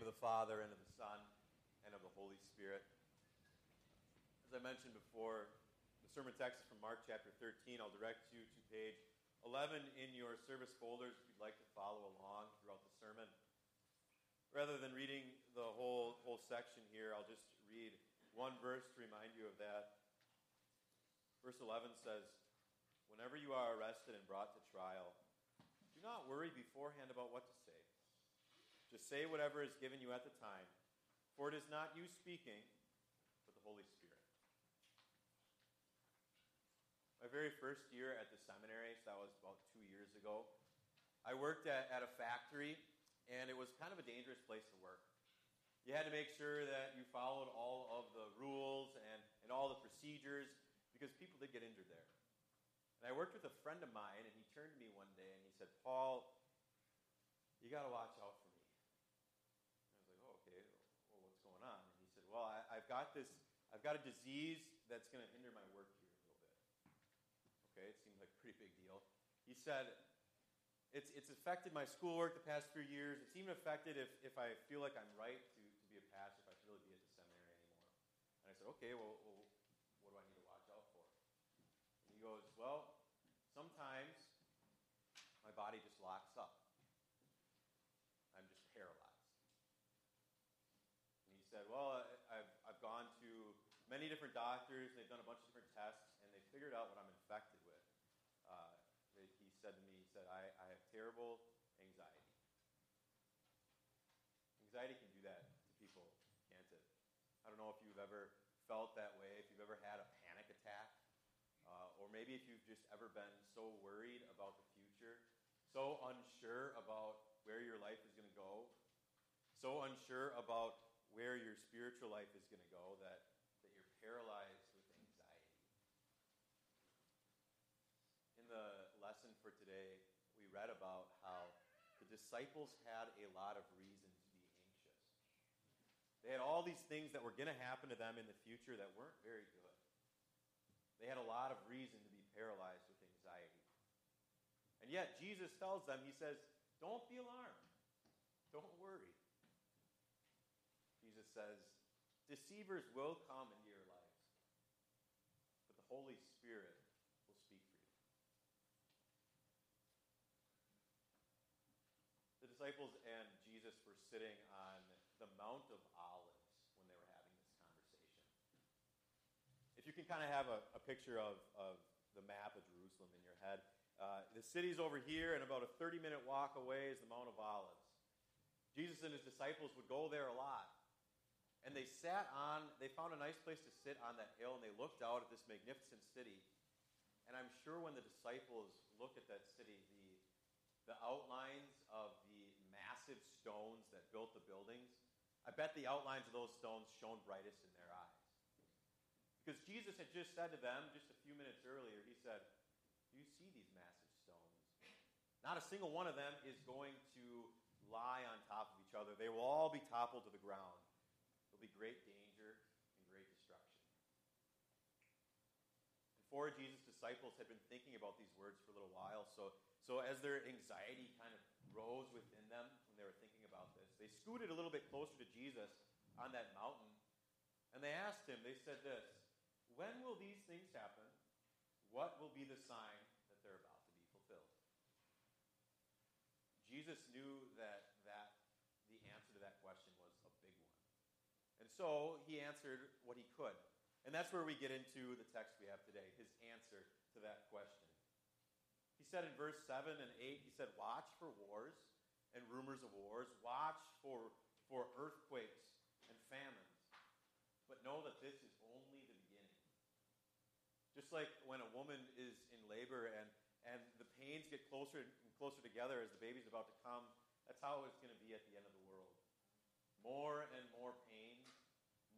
name of the Father, and of the Son, and of the Holy Spirit. As I mentioned before, the sermon text is from Mark chapter 13. I'll direct you to page 11 in your service folders if you'd like to follow along throughout the sermon. Rather than reading the whole, whole section here, I'll just read one verse to remind you of that. Verse 11 says, Whenever you are arrested and brought to trial, do not worry beforehand about what to. Just say whatever is given you at the time, for it is not you speaking, but the Holy Spirit. My very first year at the seminary, so that was about two years ago, I worked at, at a factory, and it was kind of a dangerous place to work. You had to make sure that you followed all of the rules and, and all the procedures because people did get injured there. And I worked with a friend of mine, and he turned to me one day and he said, Paul, you got to watch out for me. And I was like, oh, okay, well, what's going on? And he said, well, I, I've got this, I've got a disease that's going to hinder my work here. A little bit. Okay, it seems like a pretty big deal. He said, it's, it's affected my schoolwork the past few years. It's even affected if, if I feel like I'm right to, to be a pastor, if I should really be at the seminary anymore. And I said, okay, well, well what do I need to watch out for? And he goes, well, sometimes my body just locks up. I'm just paralyzed. And he said, Well, I've, I've gone to many different doctors, they've done a bunch of different tests, and they figured out what I'm infected with. Uh, he said to me, He said, I, I have terrible anxiety. Anxiety can do that to people, can't it? I don't know if you've ever felt that way, if you've ever had a panic attack, uh, or maybe if you've just ever been so worried about the future, so unsure about where your life is going to go, so unsure about where your spiritual life is going to go that, paralyzed with anxiety. In the lesson for today, we read about how the disciples had a lot of reason to be anxious. They had all these things that were going to happen to them in the future that weren't very good. They had a lot of reason to be paralyzed with anxiety. And yet, Jesus tells them, He says, Don't be alarmed. Don't worry. Jesus says, Deceivers will come into your lives, but the Holy Spirit will speak for you. The disciples and Jesus were sitting on the Mount of Olives when they were having this conversation. If you can kind of have a, a picture of, of the map of Jerusalem in your head, uh, the city's over here, and about a 30 minute walk away is the Mount of Olives. Jesus and his disciples would go there a lot. And they sat on, they found a nice place to sit on that hill, and they looked out at this magnificent city. And I'm sure when the disciples looked at that city, the, the outlines of the massive stones that built the buildings, I bet the outlines of those stones shone brightest in their eyes. Because Jesus had just said to them, just a few minutes earlier, He said, Do you see these massive stones? Not a single one of them is going to lie on top of each other. They will all be toppled to the ground. There'll be great danger and great destruction. Of Jesus' disciples had been thinking about these words for a little while. So, so as their anxiety kind of rose within them when they were thinking about this, they scooted a little bit closer to Jesus on that mountain. And they asked him, they said this When will these things happen? What will be the sign that they're about to be fulfilled? Jesus knew that, that the answer to that question was a big one. And so he answered what he could. And that's where we get into the text we have today, his answer to that question. He said in verse 7 and 8, he said, Watch for wars and rumors of wars, watch for, for earthquakes and famines. But know that this is only the beginning. Just like when a woman is in labor and, and the pains get closer and closer together as the baby's about to come, that's how it's going to be at the end of the world. More and more pain,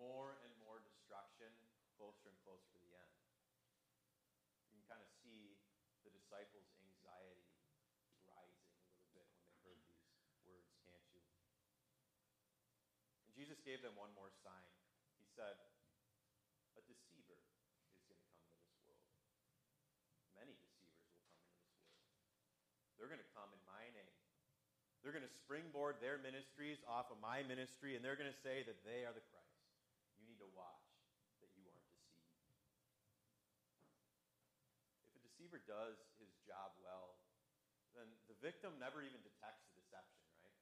more and more destruction, closer and closer to the end. You can kind of see the disciples' anxiety rising a little bit when they heard these words, can't you? And Jesus gave them one more sign. He said, A deceiver is going to come into this world. Many deceivers will come into this world. They're going to come in my name. They're going to springboard their ministries off off of my ministry and they're going to say that they are the Christ. To watch that you aren't deceived. If a deceiver does his job well, then the victim never even detects the deception, right?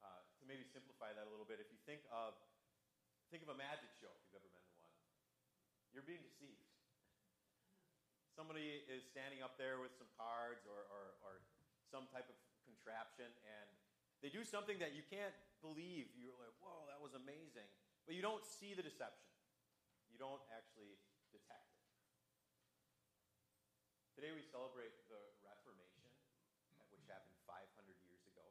Uh, to maybe simplify that a little bit, if you think of think of a magic show, if you've ever been to one, you're being deceived. Somebody is standing up there with some cards or, or, or some type of contraption, and they do something that you can't believe. You're like, whoa, that was amazing. But you don't see the deception, you don't actually detect it. Today we celebrate the Reformation, which happened 500 years ago.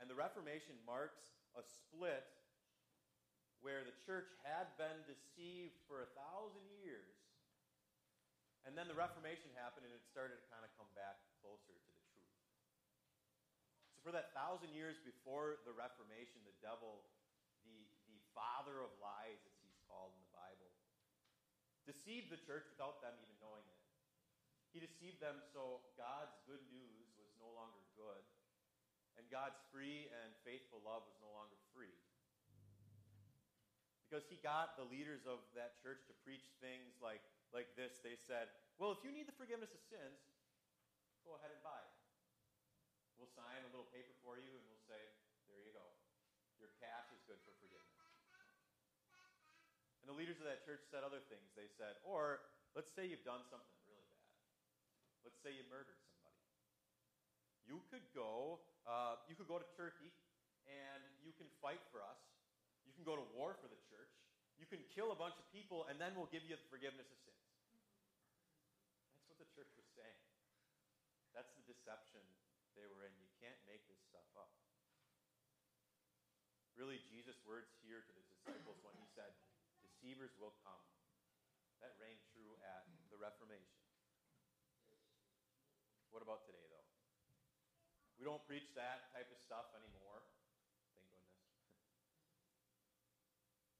And the Reformation marks a split where the church had been deceived for a thousand years. And then the Reformation happened and it started to kind of come back closer to the truth. So, for that thousand years before the Reformation, the devil, father of lies, as he's called in the Bible, deceived the church without them even knowing it. He deceived them so God's good news was no longer good, and God's free and faithful love was no longer free because he got the leaders of that church to preach things like, like this. They said, Well, if you need the forgiveness of sins, go ahead and buy it. We'll sign a little paper for you and we'll say, There you go. Your cash is good for forgiveness. And the leaders of that church said other things. They said, Or let's say you've done something really bad. Let's say you murdered somebody. You could go, uh, you could go to Turkey and you can fight for us you can go to war for the church. You can kill a bunch of people, and then we'll give you the forgiveness of sins. That's what the church was saying. That's the deception they were in. You can't make this stuff up. Really, Jesus' words here to the disciples when he said, Deceivers will come. That rang true at the Reformation. What about today, though? We don't preach that type of stuff anymore. Thank goodness.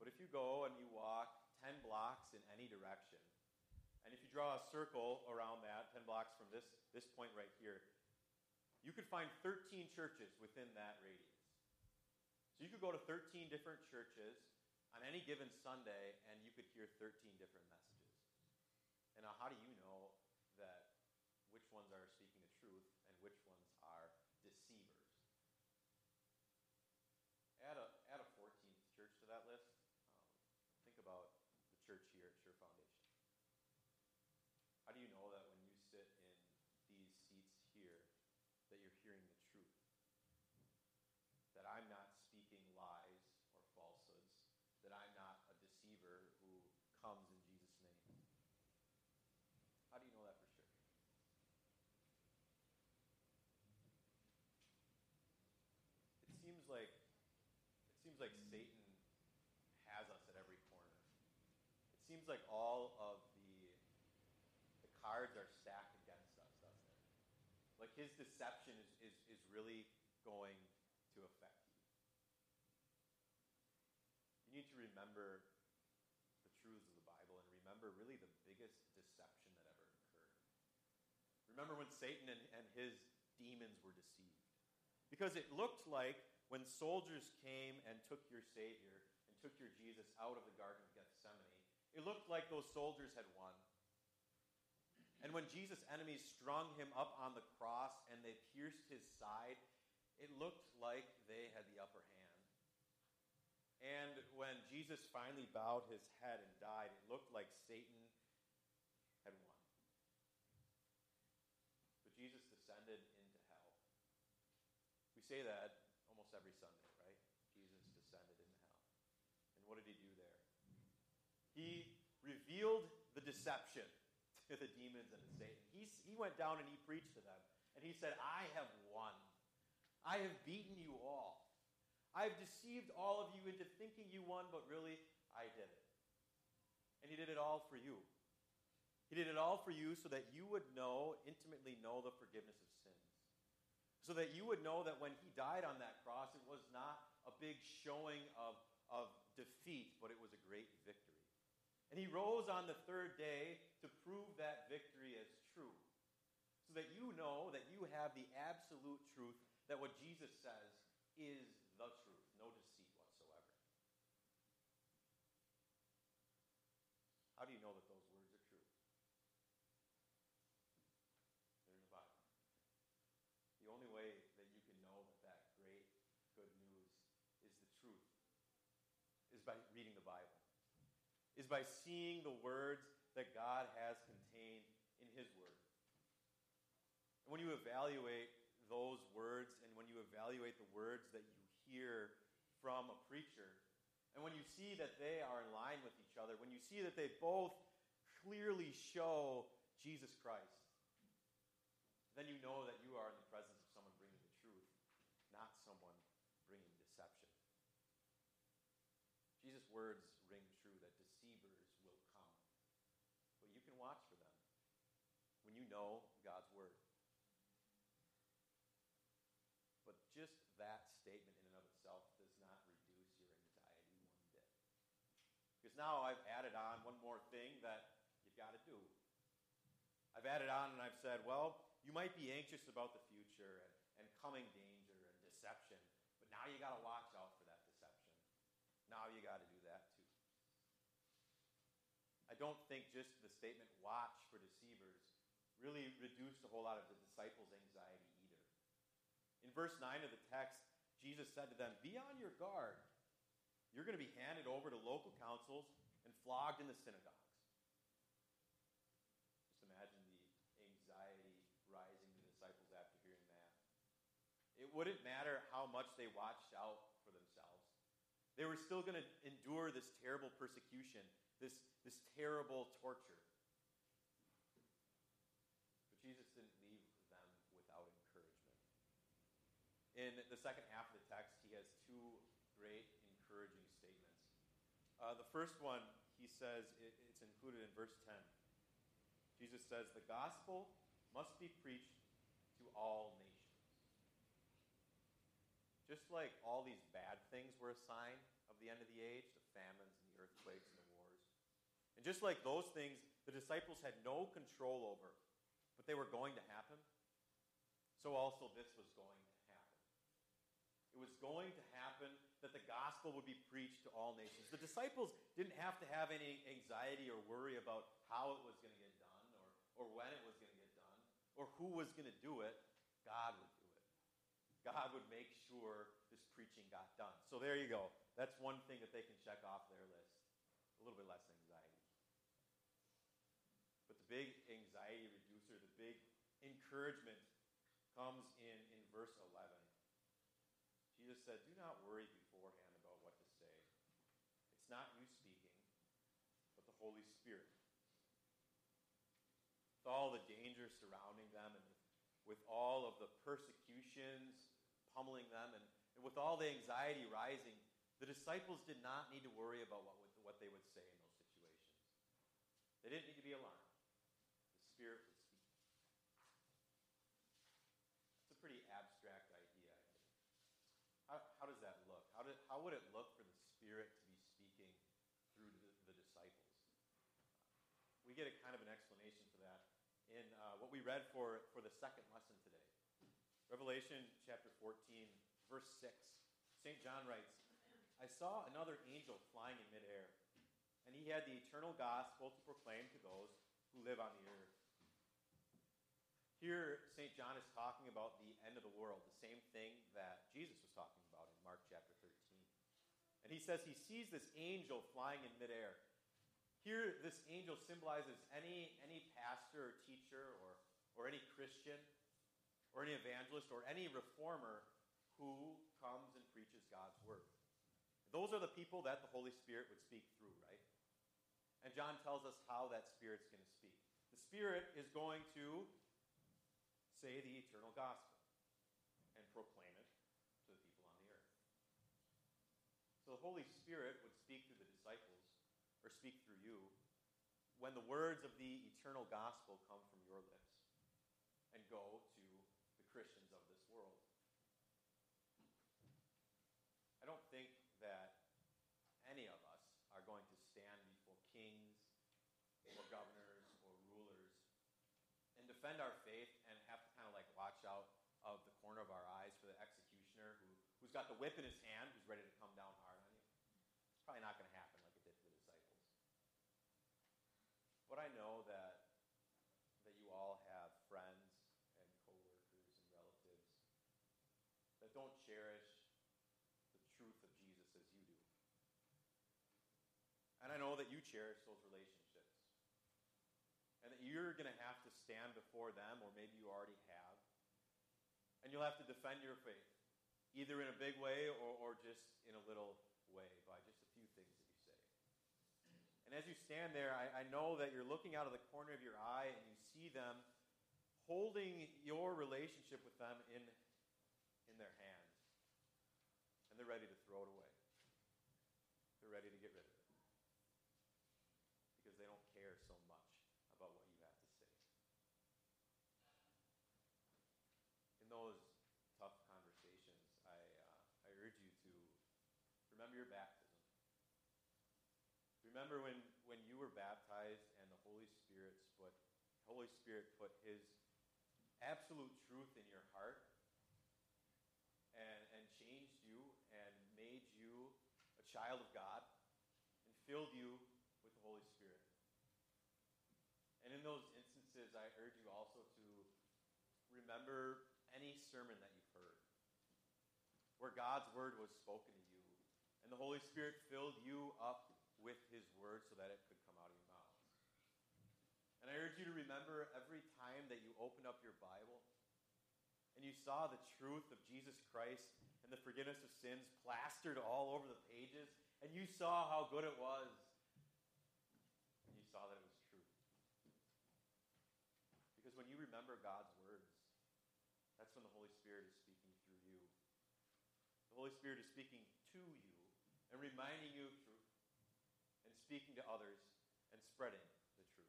but if you go and you walk 10 blocks in any direction, and if you draw a circle around that, 10 blocks from this, this point right here, you could find 13 churches within that radius. So you could go to 13 different churches on any given Sunday, and you could hear 13 different messages. And now, how do you know that which ones are speaking the truth and which ones are deceivers? Add a, add a 14th church to that list about the church here at Sure Foundation? How do you know that when you sit in these seats here that you're hearing the truth? That I'm not speaking lies or falsehoods, that I'm not a deceiver who comes in Jesus' name. How do you know that for sure? It seems like it seems like Satan has us at every corner. It seems like all of the, the cards are stacked against us, doesn't it? Like his deception is, is, is really going to affect you. You need to remember the truths of the Bible and remember really the biggest deception that ever occurred. Remember when Satan and, and his demons were deceived. Because it looked like when soldiers came and took your Savior and took your Jesus out of the Garden of Gethsemane, it looked like those soldiers had won. And when Jesus' enemies strung him up on the cross and they pierced his side, it looked like they had the upper hand. And when Jesus finally bowed his head and died, it looked like Satan had won. But Jesus descended into hell. We say that almost every Sunday, right? Jesus descended into hell. And what did he do there? He revealed the deception to the demons and to Satan. He, he went down and he preached to them. And he said, I have won. I have beaten you all. I have deceived all of you into thinking you won, but really, I did it. And he did it all for you. He did it all for you so that you would know, intimately know the forgiveness of. So that you would know that when he died on that cross, it was not a big showing of, of defeat, but it was a great victory. And he rose on the third day to prove that victory as true. So that you know that you have the absolute truth that what Jesus says is the is by reading the Bible, is by seeing the words that God has contained in His Word. And when you evaluate those words and when you evaluate the words that you hear from a preacher, and when you see that they are in line with each other, when you see that they both clearly show Jesus Christ, then you know that you are in the presence of someone bringing the truth, not someone bringing deception. Words ring true that deceivers will come, but you can watch for them when you know God's word. But just that statement in and of itself does not reduce your anxiety one bit. Because now I've added on one more thing that you've got to do. I've added on and I've said, well, you might be anxious about the future and, and coming danger and deception, but now you got to watch out for that deception. Now you got to do don't think just the statement watch for deceivers really reduced a whole lot of the disciples' anxiety either. In verse 9 of the text, Jesus said to them, Be on your guard. You're going to be handed over to local councils and flogged in the synagogue. It wouldn't matter how much they watched out. They were still going to endure this terrible persecution, this, this terrible torture. But Jesus didn't leave them without encouragement. In the second half of the text, he has two great encouraging statements. Uh, the first one, he says, it, it's included in verse 10. Jesus says, The gospel must be preached to all nations. Just like all these bad things were a sign of the end of the age, the famines and the earthquakes and the wars. And just like those things, the disciples had no control over, but they were going to happen, so also this was going to happen. It was going to happen that the gospel would be preached to all nations. The disciples didn't have to have any anxiety or worry about how it was going to get done or, or when it was going to get done or who was going to do it. God would God would make sure this preaching got done. So there you go. That's one thing that they can check off their list. A little bit less anxiety. But the big anxiety reducer, the big encouragement comes in, in verse 11. Jesus said, Do not worry beforehand about what to say. It's not you speaking, but the Holy Spirit. With all the dangers surrounding them and with all of the persecutions pummeling them, and, and with all the anxiety rising, the disciples did not need to worry about what, would, what they would say in those situations. They didn't need to be alarmed. The Spirit would speak. It's a pretty abstract idea. How, how does that look? How, did, how would it look for the Spirit to be speaking through the, the disciples? We get a kind of an explanation for that in uh, what we read for, for the second lesson. Revelation chapter 14, verse 6. St. John writes, I saw another angel flying in midair, and he had the eternal gospel to proclaim to those who live on the earth. Here, St. John is talking about the end of the world, the same thing that Jesus was talking about in Mark chapter 13. And he says he sees this angel flying in midair. Here, this angel symbolizes any, any pastor or teacher or, or any Christian or any evangelist or any reformer who comes and preaches God's word. Those are the people that the Holy Spirit would speak through, right? And John tells us how that Spirit's going to speak. The Spirit is going to say the eternal gospel and proclaim it to the people on the earth. So the Holy Spirit would speak through the disciples, or speak through you, when the words of the eternal gospel come from your lips and go to Christians of this world. I don't think that any of us are going to stand before kings or governors or rulers and defend our faith and have to kind of like watch out of the corner of our eyes for the executioner who, who's got the whip in his hand, who's ready to come down hard on you. It's probably not going to happen like it did for the disciples. But I know that don't cherish the truth of Jesus as you do. And I know that you cherish those relationships. And that you're going to have to stand before them, or maybe you already have. And you'll have to defend your faith, either in a big way or, or just in a little way, by just a few things that you say. And as you stand there, I, I know that you're looking out of the corner of your eye and you see them holding your relationship with them in, their hand. And they're ready to throw it away. They're ready to get rid of it. Because they don't care so much about what you have to say. In those tough conversations, I, uh, I urge you to remember your baptism. Remember when, when you were baptized and the Holy Spirit put, Holy Spirit put his absolute truth in your heart and, and changed you and made you a child of God and filled you with the Holy Spirit. And in those instances, I urge you also to remember any sermon that you've heard where God's word was spoken to you and the Holy Spirit filled you up with his word so that it could come out of your mouth. And I urge you to remember every time that you opened up your Bible and you saw the truth of Jesus Christ and the forgiveness of sins plastered all over the pages, and you saw how good it was, and you saw that it was true. Because when you remember God's words, that's when the Holy Spirit is speaking through you. The Holy Spirit is speaking to you and reminding you of truth and speaking to others and spreading the truth.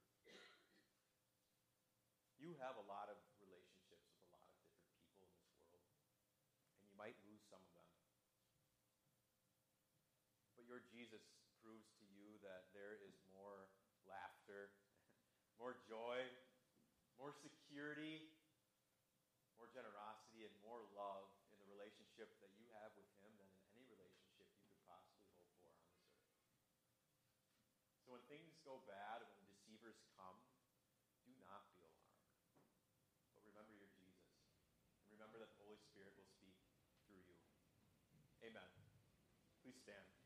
You have a lot of relationships with a lot of different people in this world, and you might lose some of them. But your Jesus proves to you that there is more laughter, more joy, more security, more generosity, and more love in the relationship that you have with Him than in any relationship you could possibly hope for on this earth. So when things go bad, when deceivers come, do not be alarmed. But remember your Jesus. And remember that the Holy Spirit will speak through you. Amen. Please stand.